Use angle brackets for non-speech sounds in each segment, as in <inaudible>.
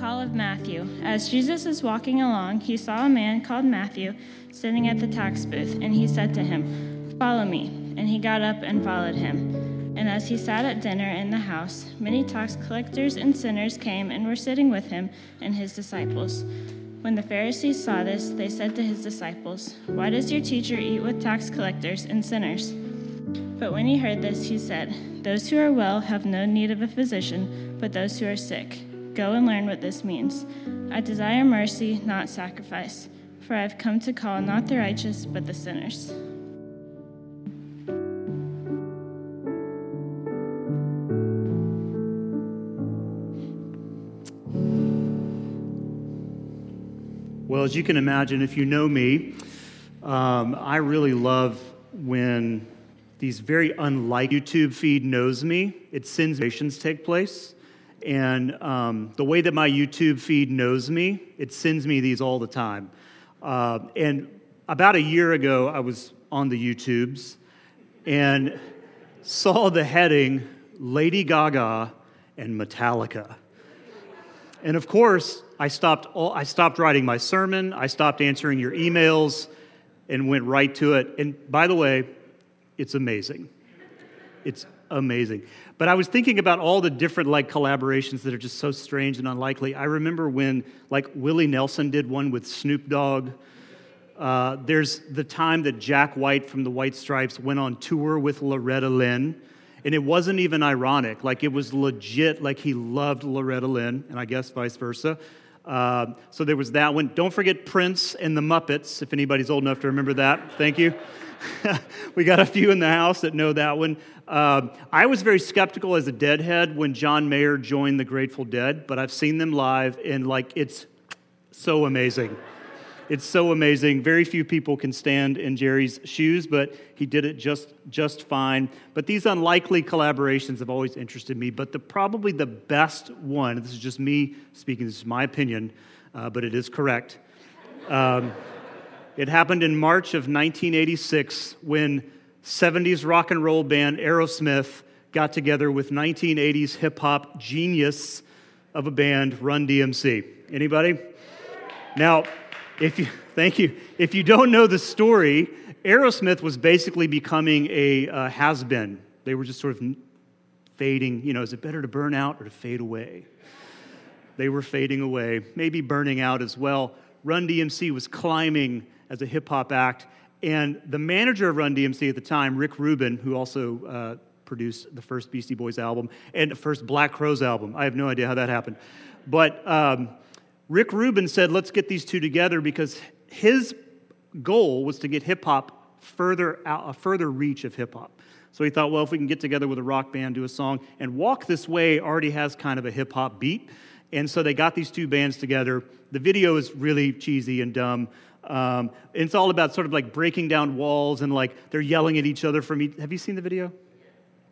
call of Matthew. As Jesus was walking along, he saw a man called Matthew sitting at the tax booth, and he said to him, Follow me. And he got up and followed him. And as he sat at dinner in the house, many tax collectors and sinners came and were sitting with him and his disciples. When the Pharisees saw this, they said to his disciples, Why does your teacher eat with tax collectors and sinners? But when he heard this, he said, Those who are well have no need of a physician, but those who are sick. Go and learn what this means. I desire mercy, not sacrifice, for I have come to call not the righteous, but the sinners. Well, as you can imagine, if you know me, um, I really love when these very unlike YouTube feed knows me. It sends take place. And um, the way that my YouTube feed knows me, it sends me these all the time. Uh, and about a year ago, I was on the YouTubes and saw the heading Lady Gaga and Metallica. And of course, I stopped, all, I stopped writing my sermon, I stopped answering your emails, and went right to it. And by the way, it's amazing. It's amazing. But I was thinking about all the different like collaborations that are just so strange and unlikely. I remember when like Willie Nelson did one with Snoop Dogg. Uh, there's the time that Jack White from the White Stripes went on tour with Loretta Lynn. And it wasn't even ironic. Like it was legit, like he loved Loretta Lynn, and I guess vice versa. Uh, so there was that one. Don't forget Prince and the Muppets, if anybody's old enough to remember that. Thank you. <laughs> we got a few in the house that know that one. Uh, I was very skeptical as a Deadhead when John Mayer joined the Grateful Dead, but I've seen them live, and like it's so amazing. It's so amazing. Very few people can stand in Jerry's shoes, but he did it just, just fine. But these unlikely collaborations have always interested me. But the, probably the best one, this is just me speaking, this is my opinion, uh, but it is correct. Um, it happened in March of 1986 when 70s rock and roll band Aerosmith got together with 1980s hip hop genius of a band, Run DMC. Anybody? Now, if you, <laughs> thank you. If you don't know the story, Aerosmith was basically becoming a uh, has been. They were just sort of fading. You know, is it better to burn out or to fade away? They were fading away, maybe burning out as well. Run DMC was climbing as a hip hop act, and the manager of Run DMC at the time, Rick Rubin, who also uh, produced the first Beastie Boys album and the first Black Crowes album, I have no idea how that happened. But um, Rick Rubin said, let's get these two together because his goal was to get hip hop further out, a further reach of hip hop. So he thought, well, if we can get together with a rock band, do a song, and Walk This Way already has kind of a hip hop beat. And so they got these two bands together. The video is really cheesy and dumb. Um, it's all about sort of like breaking down walls and like they're yelling at each other from each. Have you seen the video?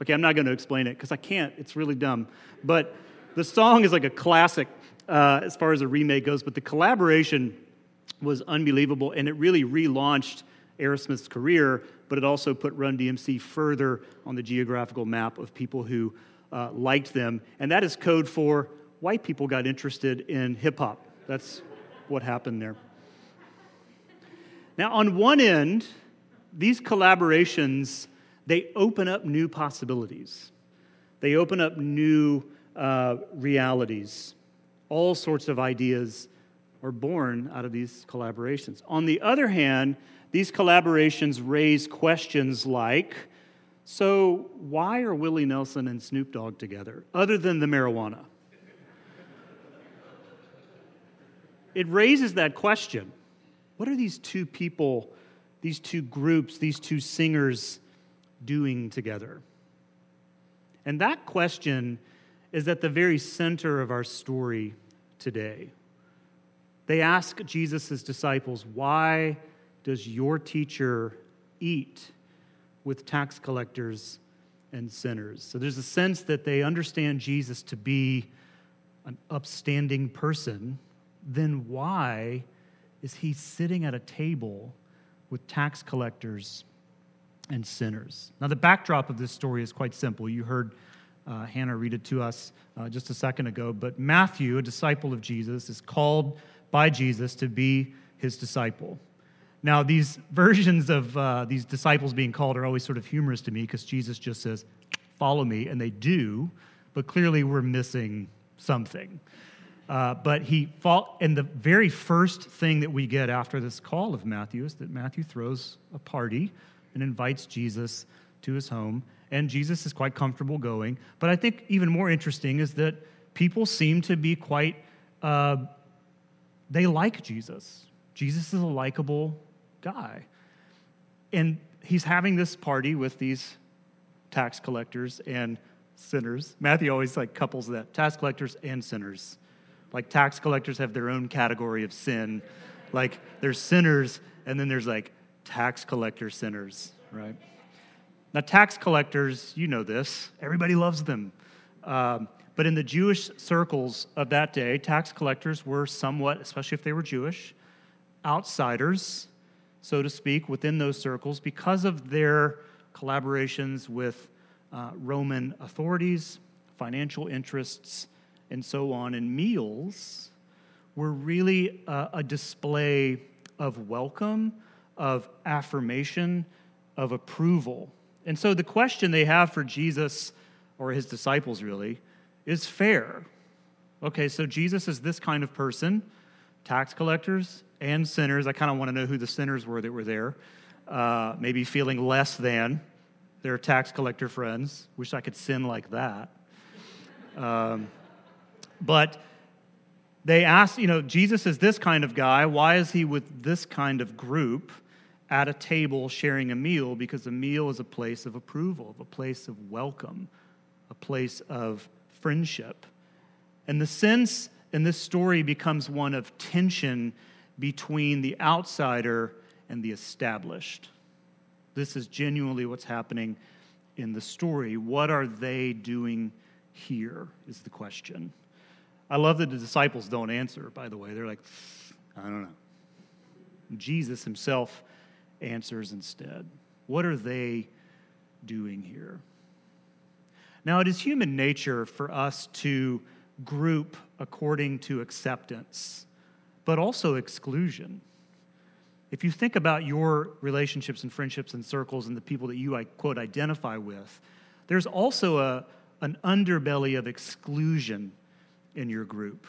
Okay, I'm not going to explain it because I can't. It's really dumb. But the song is like a classic uh, as far as a remake goes, but the collaboration was unbelievable, and it really relaunched Aerosmith's career, but it also put Run DMC further on the geographical map of people who uh, liked them. And that is code for white people got interested in hip hop. That's what happened there. Now, on one end, these collaborations, they open up new possibilities. They open up new uh, realities all sorts of ideas are born out of these collaborations. On the other hand, these collaborations raise questions like so, why are Willie Nelson and Snoop Dogg together, other than the marijuana? It raises that question. What are these two people, these two groups, these two singers doing together? And that question is at the very center of our story today. They ask Jesus' disciples, Why does your teacher eat with tax collectors and sinners? So there's a sense that they understand Jesus to be an upstanding person. Then why is he sitting at a table with tax collectors and sinners? Now, the backdrop of this story is quite simple. You heard Uh, Hannah read it to us uh, just a second ago. But Matthew, a disciple of Jesus, is called by Jesus to be his disciple. Now, these versions of uh, these disciples being called are always sort of humorous to me because Jesus just says, Follow me, and they do, but clearly we're missing something. Uh, but he fall, and the very first thing that we get after this call of Matthew is that Matthew throws a party and invites Jesus to his home, and Jesus is quite comfortable going. But I think even more interesting is that people seem to be quite, uh, they like Jesus. Jesus is a likable guy. And he's having this party with these tax collectors and sinners. Matthew always like couples that tax collectors and sinners. Like tax collectors have their own category of sin. Like there's sinners, and then there's like tax collector sinners, right? Now, tax collectors, you know this, everybody loves them. Um, but in the Jewish circles of that day, tax collectors were somewhat, especially if they were Jewish, outsiders, so to speak, within those circles because of their collaborations with uh, Roman authorities, financial interests, and so on. And meals were really a, a display of welcome, of affirmation, of approval. And so the question they have for Jesus, or his disciples really, is fair. Okay, so Jesus is this kind of person tax collectors and sinners. I kind of want to know who the sinners were that were there. Uh, maybe feeling less than their tax collector friends. Wish I could sin like that. Um, but they ask, you know, Jesus is this kind of guy. Why is he with this kind of group at a table sharing a meal? Because a meal is a place of approval, a place of welcome, a place of friendship. And the sense in this story becomes one of tension between the outsider and the established. This is genuinely what's happening in the story. What are they doing here? Is the question. I love that the disciples don't answer, by the way. They're like, I don't know. Jesus himself answers instead. What are they doing here? Now, it is human nature for us to group according to acceptance, but also exclusion. If you think about your relationships and friendships and circles and the people that you, I quote, identify with, there's also a, an underbelly of exclusion in your group.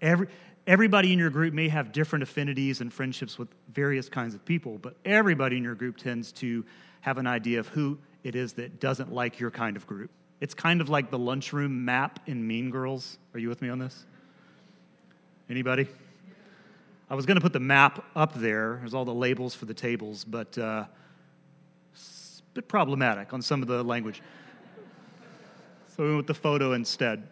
Every, everybody in your group may have different affinities and friendships with various kinds of people, but everybody in your group tends to have an idea of who it is that doesn't like your kind of group. It's kind of like the lunchroom map in Mean Girls. Are you with me on this? Anybody? I was going to put the map up there. There's all the labels for the tables, but uh, it's a bit problematic on some of the language. So we went with the photo instead.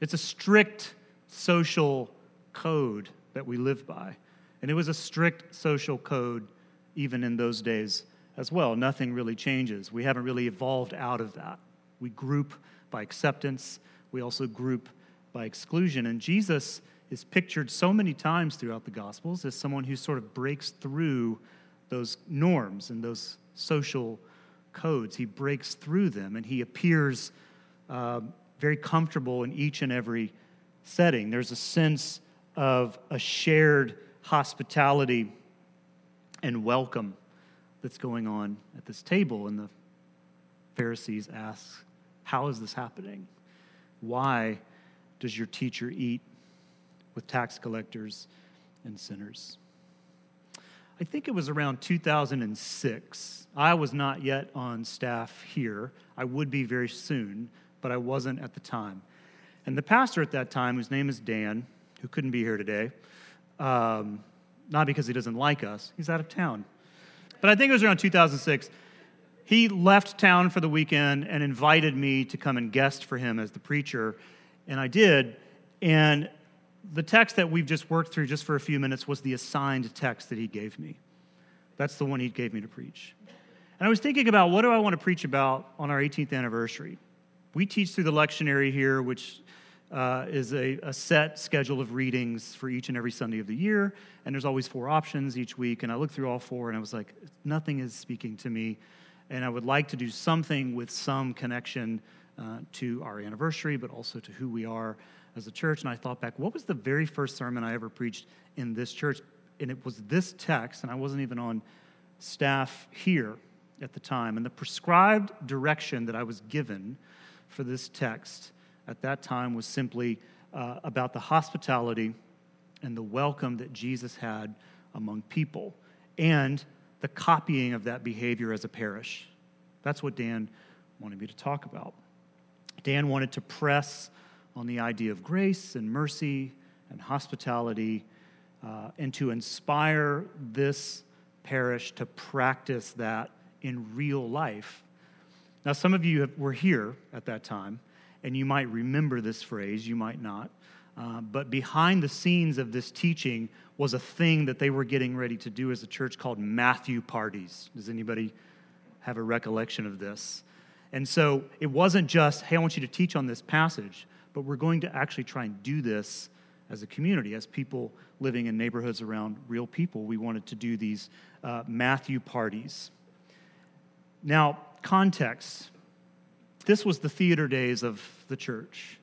It's a strict social code that we live by. And it was a strict social code even in those days as well. Nothing really changes. We haven't really evolved out of that. We group by acceptance, we also group by exclusion. And Jesus is pictured so many times throughout the Gospels as someone who sort of breaks through those norms and those social codes. He breaks through them and he appears. Uh, very comfortable in each and every setting. There's a sense of a shared hospitality and welcome that's going on at this table. And the Pharisees ask, How is this happening? Why does your teacher eat with tax collectors and sinners? I think it was around 2006. I was not yet on staff here. I would be very soon but I wasn't at the time. And the pastor at that time, whose name is Dan, who couldn't be here today, um, not because he doesn't like us, he's out of town. But I think it was around 2006. He left town for the weekend and invited me to come and guest for him as the preacher, and I did. And the text that we've just worked through just for a few minutes was the assigned text that he gave me. That's the one he gave me to preach. And I was thinking about what do I want to preach about on our 18th anniversary? We teach through the lectionary here, which uh, is a, a, set schedule of readings for each and every Sunday of the year, and there's always four options each week. And I looked through all four, and I was like, nothing is speaking to me, and I would like to do something with some connection uh, to our anniversary, but also to who we are as a church. And I thought back, what was the very first sermon I ever preached in this church? And it was this text, and I wasn't even on staff here at the time. And the prescribed direction that I was given for this text at that time was simply uh, about the hospitality and the welcome that Jesus had among people and the copying of that behavior as a parish. That's what Dan wanted me to talk about. Dan wanted to press on the idea of grace and mercy and hospitality uh, and to inspire this parish to practice that in real life. Now, some of you were here at that time, and you might remember this phrase, you might not. Uh, but behind the scenes of this teaching was a thing that they were getting ready to do as a church called Matthew parties. Does anybody have a recollection of this? And so it wasn't just, hey, I want you to teach on this passage, but we're going to actually try and do this as a community, as people living in neighborhoods around real people. We wanted to do these uh, Matthew parties. Now, context this was the theater days of the church.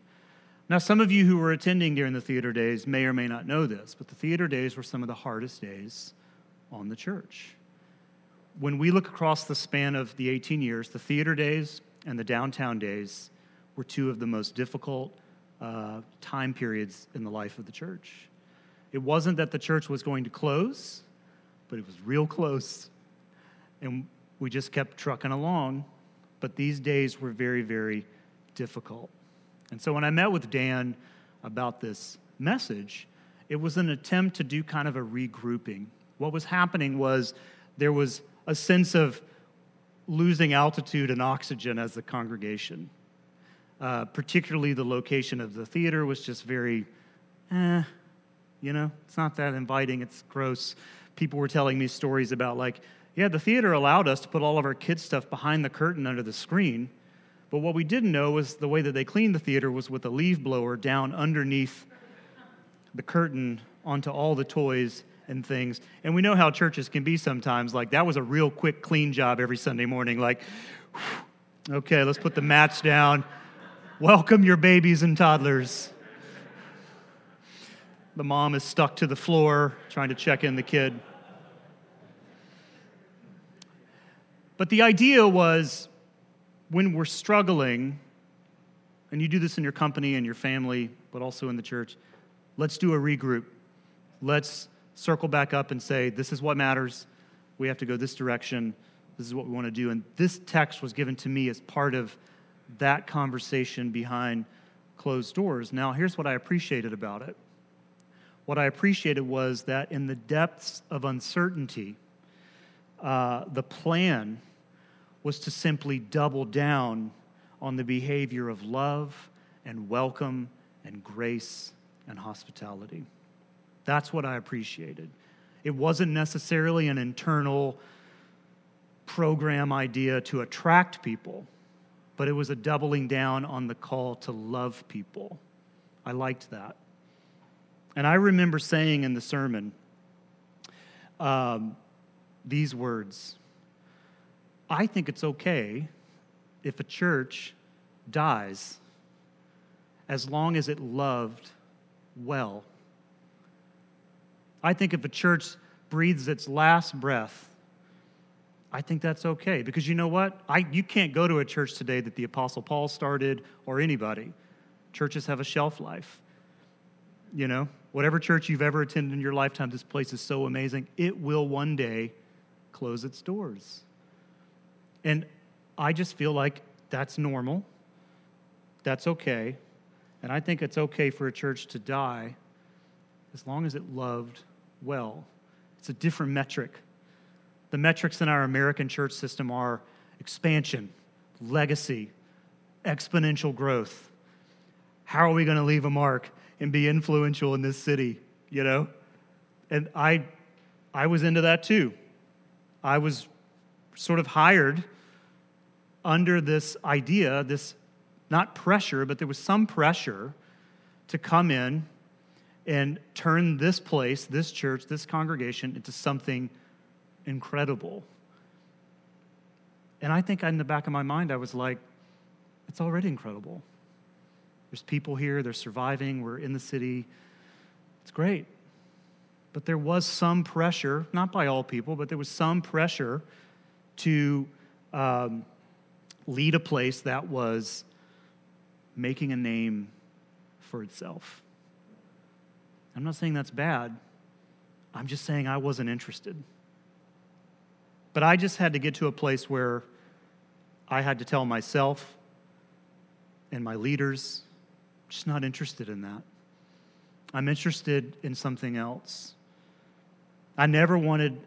Now, some of you who were attending during the theater days may or may not know this, but the theater days were some of the hardest days on the church. When we look across the span of the 18 years, the theater days and the downtown days were two of the most difficult uh, time periods in the life of the church. It wasn't that the church was going to close, but it was real close. And we just kept trucking along. But these days were very, very difficult. And so when I met with Dan about this message, it was an attempt to do kind of a regrouping. What was happening was there was a sense of losing altitude and oxygen as a congregation. Uh, particularly the location of the theater was just very, eh, you know, it's not that inviting, it's gross. People were telling me stories about, like, yeah, the theater allowed us to put all of our kids' stuff behind the curtain under the screen. But what we didn't know was the way that they cleaned the theater was with a leaf blower down underneath the curtain onto all the toys and things. And we know how churches can be sometimes. Like, that was a real quick, clean job every Sunday morning. Like, okay, let's put the mats down. Welcome your babies and toddlers. The mom is stuck to the floor trying to check in the kid. But the idea was when we're struggling, and you do this in your company and your family, but also in the church, let's do a regroup. Let's circle back up and say, this is what matters. We have to go this direction. This is what we want to do. And this text was given to me as part of that conversation behind closed doors. Now, here's what I appreciated about it. What I appreciated was that in the depths of uncertainty, uh, the plan was to simply double down on the behavior of love and welcome and grace and hospitality. That's what I appreciated. It wasn't necessarily an internal program idea to attract people, but it was a doubling down on the call to love people. I liked that. And I remember saying in the sermon um, these words I think it's okay if a church dies as long as it loved well. I think if a church breathes its last breath, I think that's okay. Because you know what? I, you can't go to a church today that the Apostle Paul started or anybody. Churches have a shelf life. You know, whatever church you've ever attended in your lifetime, this place is so amazing, it will one day close its doors. And I just feel like that's normal. That's okay. And I think it's okay for a church to die as long as it loved well. It's a different metric. The metrics in our American church system are expansion, legacy, exponential growth. How are we going to leave a mark and be influential in this city, you know? And I I was into that too. I was sort of hired under this idea, this not pressure, but there was some pressure to come in and turn this place, this church, this congregation into something incredible. And I think in the back of my mind, I was like, It's already incredible. There's people here, they're surviving, we're in the city. It's great. But there was some pressure, not by all people, but there was some pressure to um, lead a place that was making a name for itself. I'm not saying that's bad. I'm just saying I wasn't interested. But I just had to get to a place where I had to tell myself and my leaders, just not interested in that. I'm interested in something else. I never wanted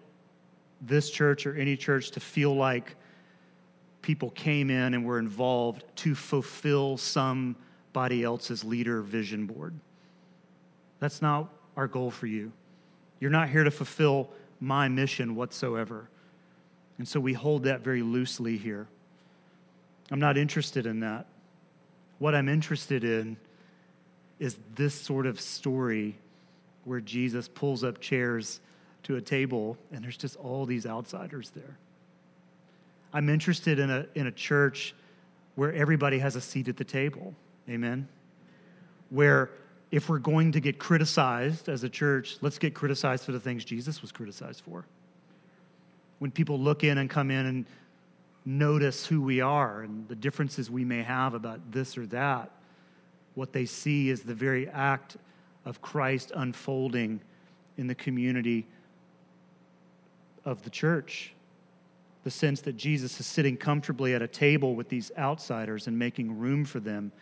this church or any church to feel like people came in and were involved to fulfill somebody else's leader vision board. That's not our goal for you. You're not here to fulfill my mission whatsoever. And so we hold that very loosely here. I'm not interested in that. What I'm interested in is this sort of story where Jesus pulls up chairs to a table and there's just all these outsiders there. I'm interested in a, in a church where everybody has a seat at the table. Amen? Where if we're going to get criticized as a church, let's get criticized for the things Jesus was criticized for. When people look in and come in and notice who we are and the differences we may have about this or that, what they see is the very act of Christ unfolding in the community of the church. The sense that Jesus is sitting comfortably at a table with these outsiders and making room for them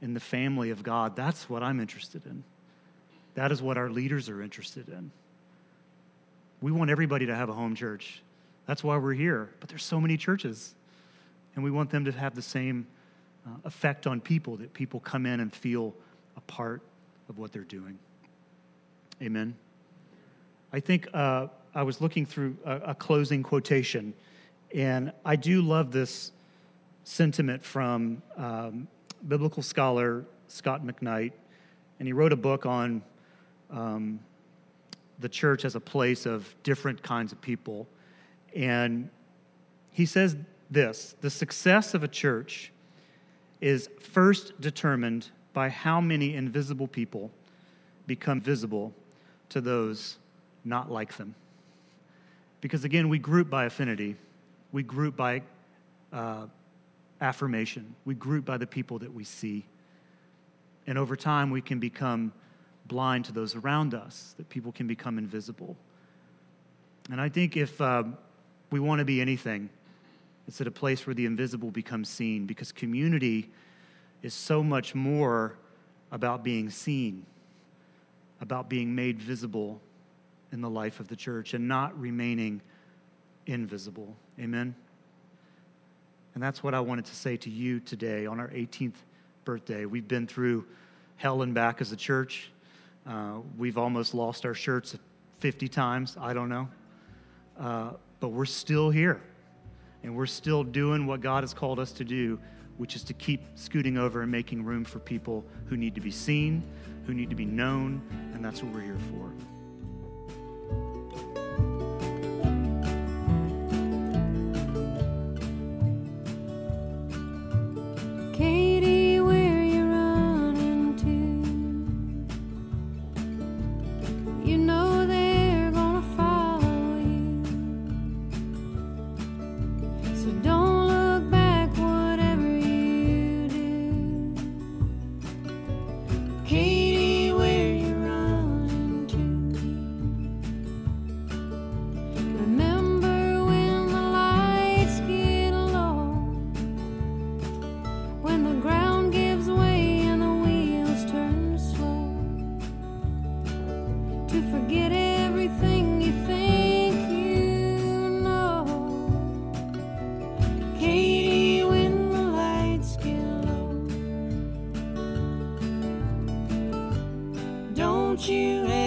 in the family of God. That's what I'm interested in. That is what our leaders are interested in. We want everybody to have a home church. That's why we're here. But there's so many churches, and we want them to have the same uh, effect on people that people come in and feel a part of what they're doing. Amen. I think uh, I was looking through a, a closing quotation, and I do love this sentiment from um, biblical scholar Scot McKnight, and he wrote a book on um, the church as a place of different kinds of people. And he says this the success of a church is first determined by how many invisible people become visible to those not like them. Because again, we group by affinity, we group by uh, affirmation. We group by the people that we see. And over time, we can become blind to those around us, that people can become invisible. And I think if uh, we want to be anything, it's at a place where the invisible becomes seen because community is so much more about being seen, about being made visible in the life of the church and not remaining invisible. Amen? And that's what I wanted to say to you today on our 18th birthday. We've been through hell and back as a church. Uh, we've almost lost our shirts 50 times. I don't know. Uh, but we're still here. And we're still doing what God has called us to do, which is to keep scooting over and making room for people who need to be seen, who need to be known. And that's what we're here for. Choice